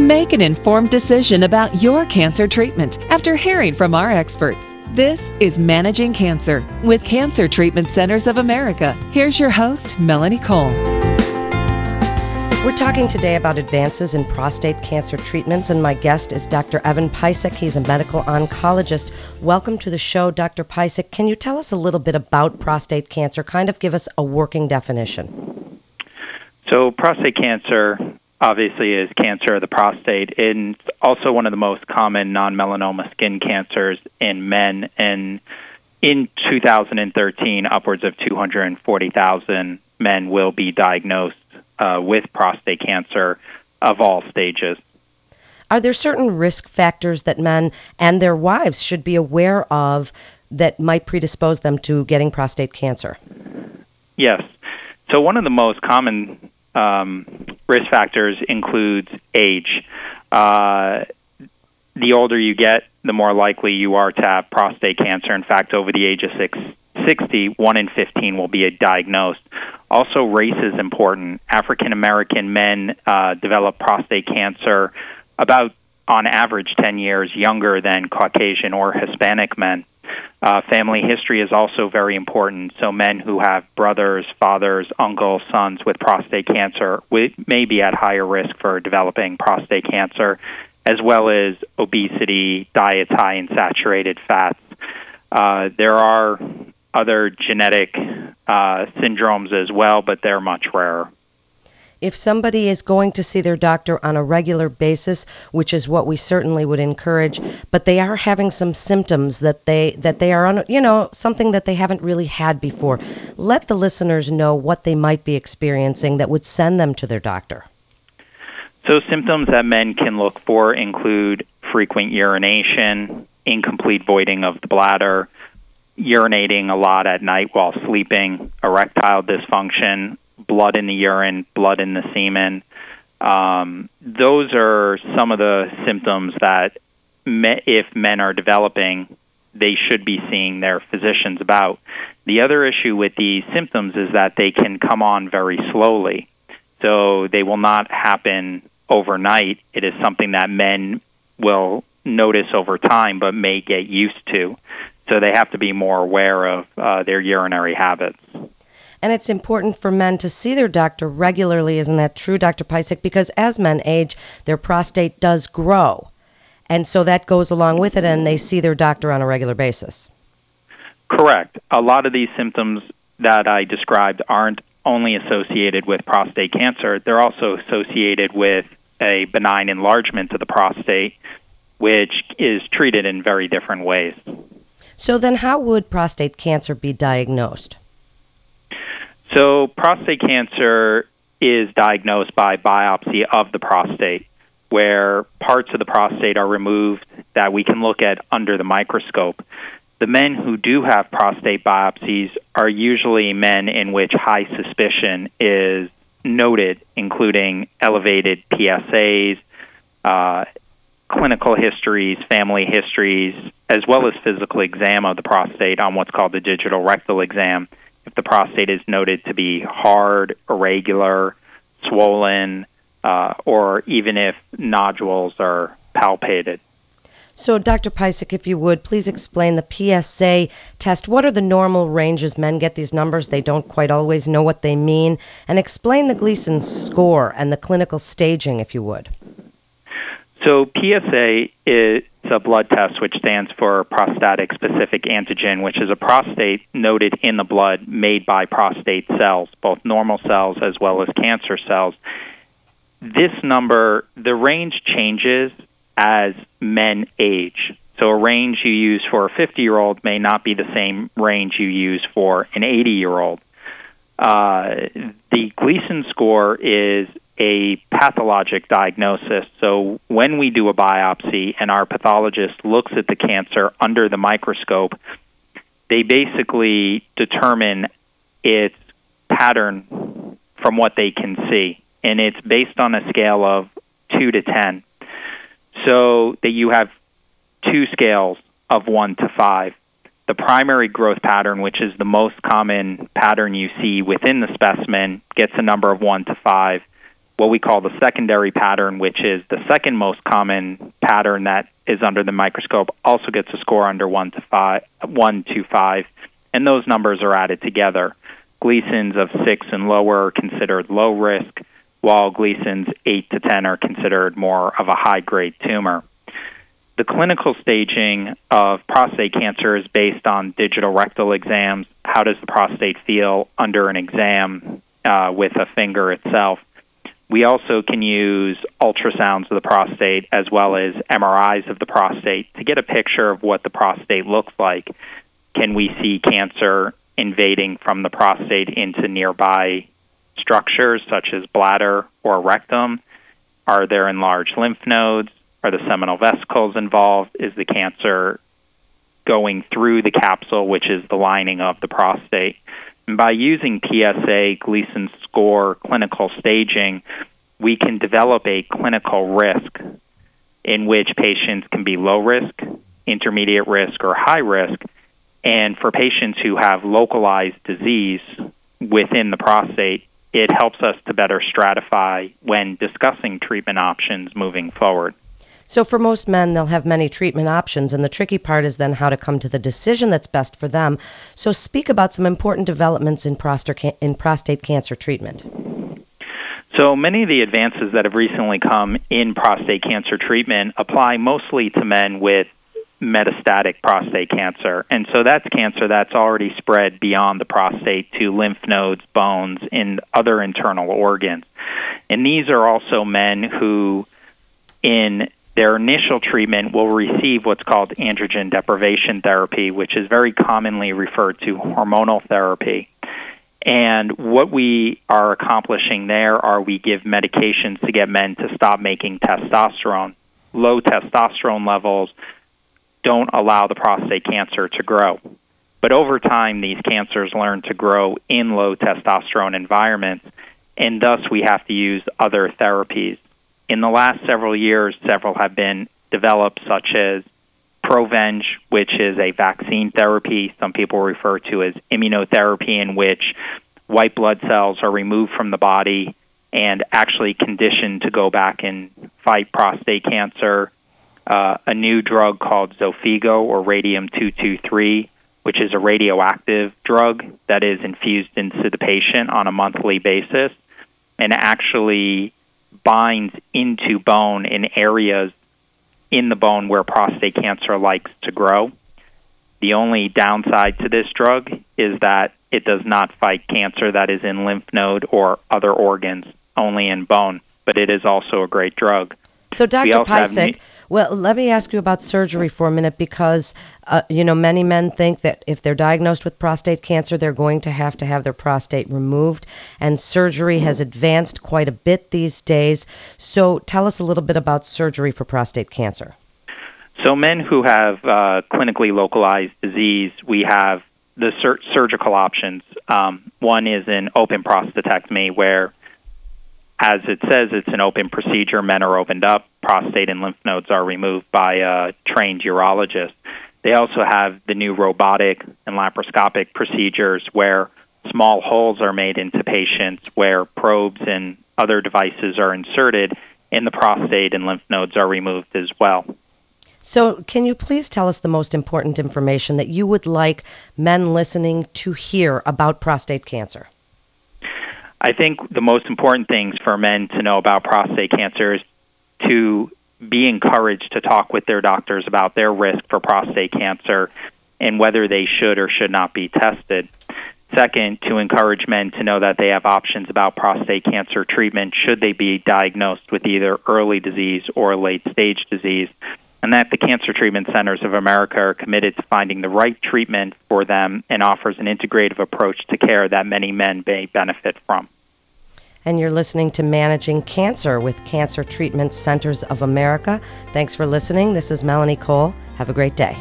Make an informed decision about your cancer treatment after hearing from our experts. This is Managing Cancer with Cancer Treatment Centers of America. Here's your host, Melanie Cole. We're talking today about advances in prostate cancer treatments, and my guest is Dr. Evan Pisick. He's a medical oncologist. Welcome to the show, Dr. Pisick. Can you tell us a little bit about prostate cancer? Kind of give us a working definition. So, prostate cancer obviously is cancer of the prostate and also one of the most common non-melanoma skin cancers in men and in 2013 upwards of 240,000 men will be diagnosed uh, with prostate cancer of all stages. Are there certain risk factors that men and their wives should be aware of that might predispose them to getting prostate cancer? Yes. So one of the most common um, risk factors includes age. Uh, the older you get, the more likely you are to have prostate cancer. In fact, over the age of six, 60, 1 in 15 will be diagnosed. Also, race is important. African American men uh, develop prostate cancer about, on average, 10 years younger than Caucasian or Hispanic men. Uh, family history is also very important. So, men who have brothers, fathers, uncles, sons with prostate cancer may be at higher risk for developing prostate cancer, as well as obesity, diets high in saturated fats. Uh, there are other genetic uh, syndromes as well, but they're much rarer if somebody is going to see their doctor on a regular basis, which is what we certainly would encourage, but they are having some symptoms that they that they are on, you know, something that they haven't really had before, let the listeners know what they might be experiencing that would send them to their doctor. So symptoms that men can look for include frequent urination, incomplete voiding of the bladder, urinating a lot at night while sleeping, erectile dysfunction, blood in the urine, blood in the semen. Um, those are some of the symptoms that, me, if men are developing, they should be seeing their physicians about. The other issue with these symptoms is that they can come on very slowly. So they will not happen overnight. It is something that men will notice over time but may get used to. So they have to be more aware of uh, their urinary habits. And it's important for men to see their doctor regularly, isn't that true, Dr. Pisick? Because as men age, their prostate does grow. And so that goes along with it, and they see their doctor on a regular basis. Correct. A lot of these symptoms that I described aren't only associated with prostate cancer, they're also associated with a benign enlargement of the prostate, which is treated in very different ways. So, then how would prostate cancer be diagnosed? So, prostate cancer is diagnosed by biopsy of the prostate, where parts of the prostate are removed that we can look at under the microscope. The men who do have prostate biopsies are usually men in which high suspicion is noted, including elevated PSAs, uh, clinical histories, family histories, as well as physical exam of the prostate on what's called the digital rectal exam the prostate is noted to be hard, irregular, swollen, uh, or even if nodules are palpated. So, Dr. Pisick, if you would, please explain the PSA test. What are the normal ranges? Men get these numbers, they don't quite always know what they mean. And explain the Gleason score and the clinical staging, if you would. So, PSA is a blood test which stands for prostatic specific antigen, which is a prostate noted in the blood made by prostate cells, both normal cells as well as cancer cells. This number, the range changes as men age. So a range you use for a 50 year old may not be the same range you use for an 80 year old. Uh, the Gleason score is a pathologic diagnosis. So when we do a biopsy and our pathologist looks at the cancer under the microscope, they basically determine its pattern from what they can see. And it's based on a scale of 2 to 10. So that you have two scales of 1 to 5. The primary growth pattern, which is the most common pattern you see within the specimen, gets a number of 1 to 5 what we call the secondary pattern, which is the second most common pattern that is under the microscope, also gets a score under one to five, one to five, and those numbers are added together. Gleason's of six and lower are considered low risk, while Gleason's eight to ten are considered more of a high grade tumor. The clinical staging of prostate cancer is based on digital rectal exams. How does the prostate feel under an exam uh, with a finger itself? We also can use ultrasounds of the prostate as well as MRIs of the prostate to get a picture of what the prostate looks like. Can we see cancer invading from the prostate into nearby structures such as bladder or rectum? Are there enlarged lymph nodes? Are the seminal vesicles involved? Is the cancer going through the capsule, which is the lining of the prostate? And by using PSA Gleason score clinical staging, we can develop a clinical risk in which patients can be low risk, intermediate risk, or high risk. And for patients who have localized disease within the prostate, it helps us to better stratify when discussing treatment options moving forward. So, for most men, they'll have many treatment options, and the tricky part is then how to come to the decision that's best for them. So, speak about some important developments in prostate, in prostate cancer treatment. So, many of the advances that have recently come in prostate cancer treatment apply mostly to men with metastatic prostate cancer. And so that's cancer that's already spread beyond the prostate to lymph nodes, bones, and other internal organs. And these are also men who, in their initial treatment will receive what's called androgen deprivation therapy, which is very commonly referred to hormonal therapy. And what we are accomplishing there are we give medications to get men to stop making testosterone. Low testosterone levels don't allow the prostate cancer to grow. But over time, these cancers learn to grow in low testosterone environments, and thus we have to use other therapies. In the last several years, several have been developed, such as Provenge, which is a vaccine therapy some people refer to as immunotherapy, in which white blood cells are removed from the body and actually conditioned to go back and fight prostate cancer. Uh, a new drug called Xofigo or radium 223, which is a radioactive drug that is infused into the patient on a monthly basis and actually binds into bone in areas in the bone where prostate cancer likes to grow. The only downside to this drug is that it does not fight cancer that is in lymph node or other organs, only in bone, but it is also a great drug. So, Dr. Pisick, well, let me ask you about surgery for a minute because, uh, you know, many men think that if they're diagnosed with prostate cancer, they're going to have to have their prostate removed, and surgery has advanced quite a bit these days. So, tell us a little bit about surgery for prostate cancer. So, men who have uh, clinically localized disease, we have the sur- surgical options. Um, one is an open prostatectomy, where as it says, it's an open procedure. Men are opened up, prostate and lymph nodes are removed by a trained urologist. They also have the new robotic and laparoscopic procedures where small holes are made into patients where probes and other devices are inserted, and the prostate and lymph nodes are removed as well. So, can you please tell us the most important information that you would like men listening to hear about prostate cancer? I think the most important things for men to know about prostate cancer is to be encouraged to talk with their doctors about their risk for prostate cancer and whether they should or should not be tested. Second, to encourage men to know that they have options about prostate cancer treatment should they be diagnosed with either early disease or late stage disease and that the Cancer Treatment Centers of America are committed to finding the right treatment for them and offers an integrative approach to care that many men may benefit from. And you're listening to Managing Cancer with Cancer Treatment Centers of America. Thanks for listening. This is Melanie Cole. Have a great day.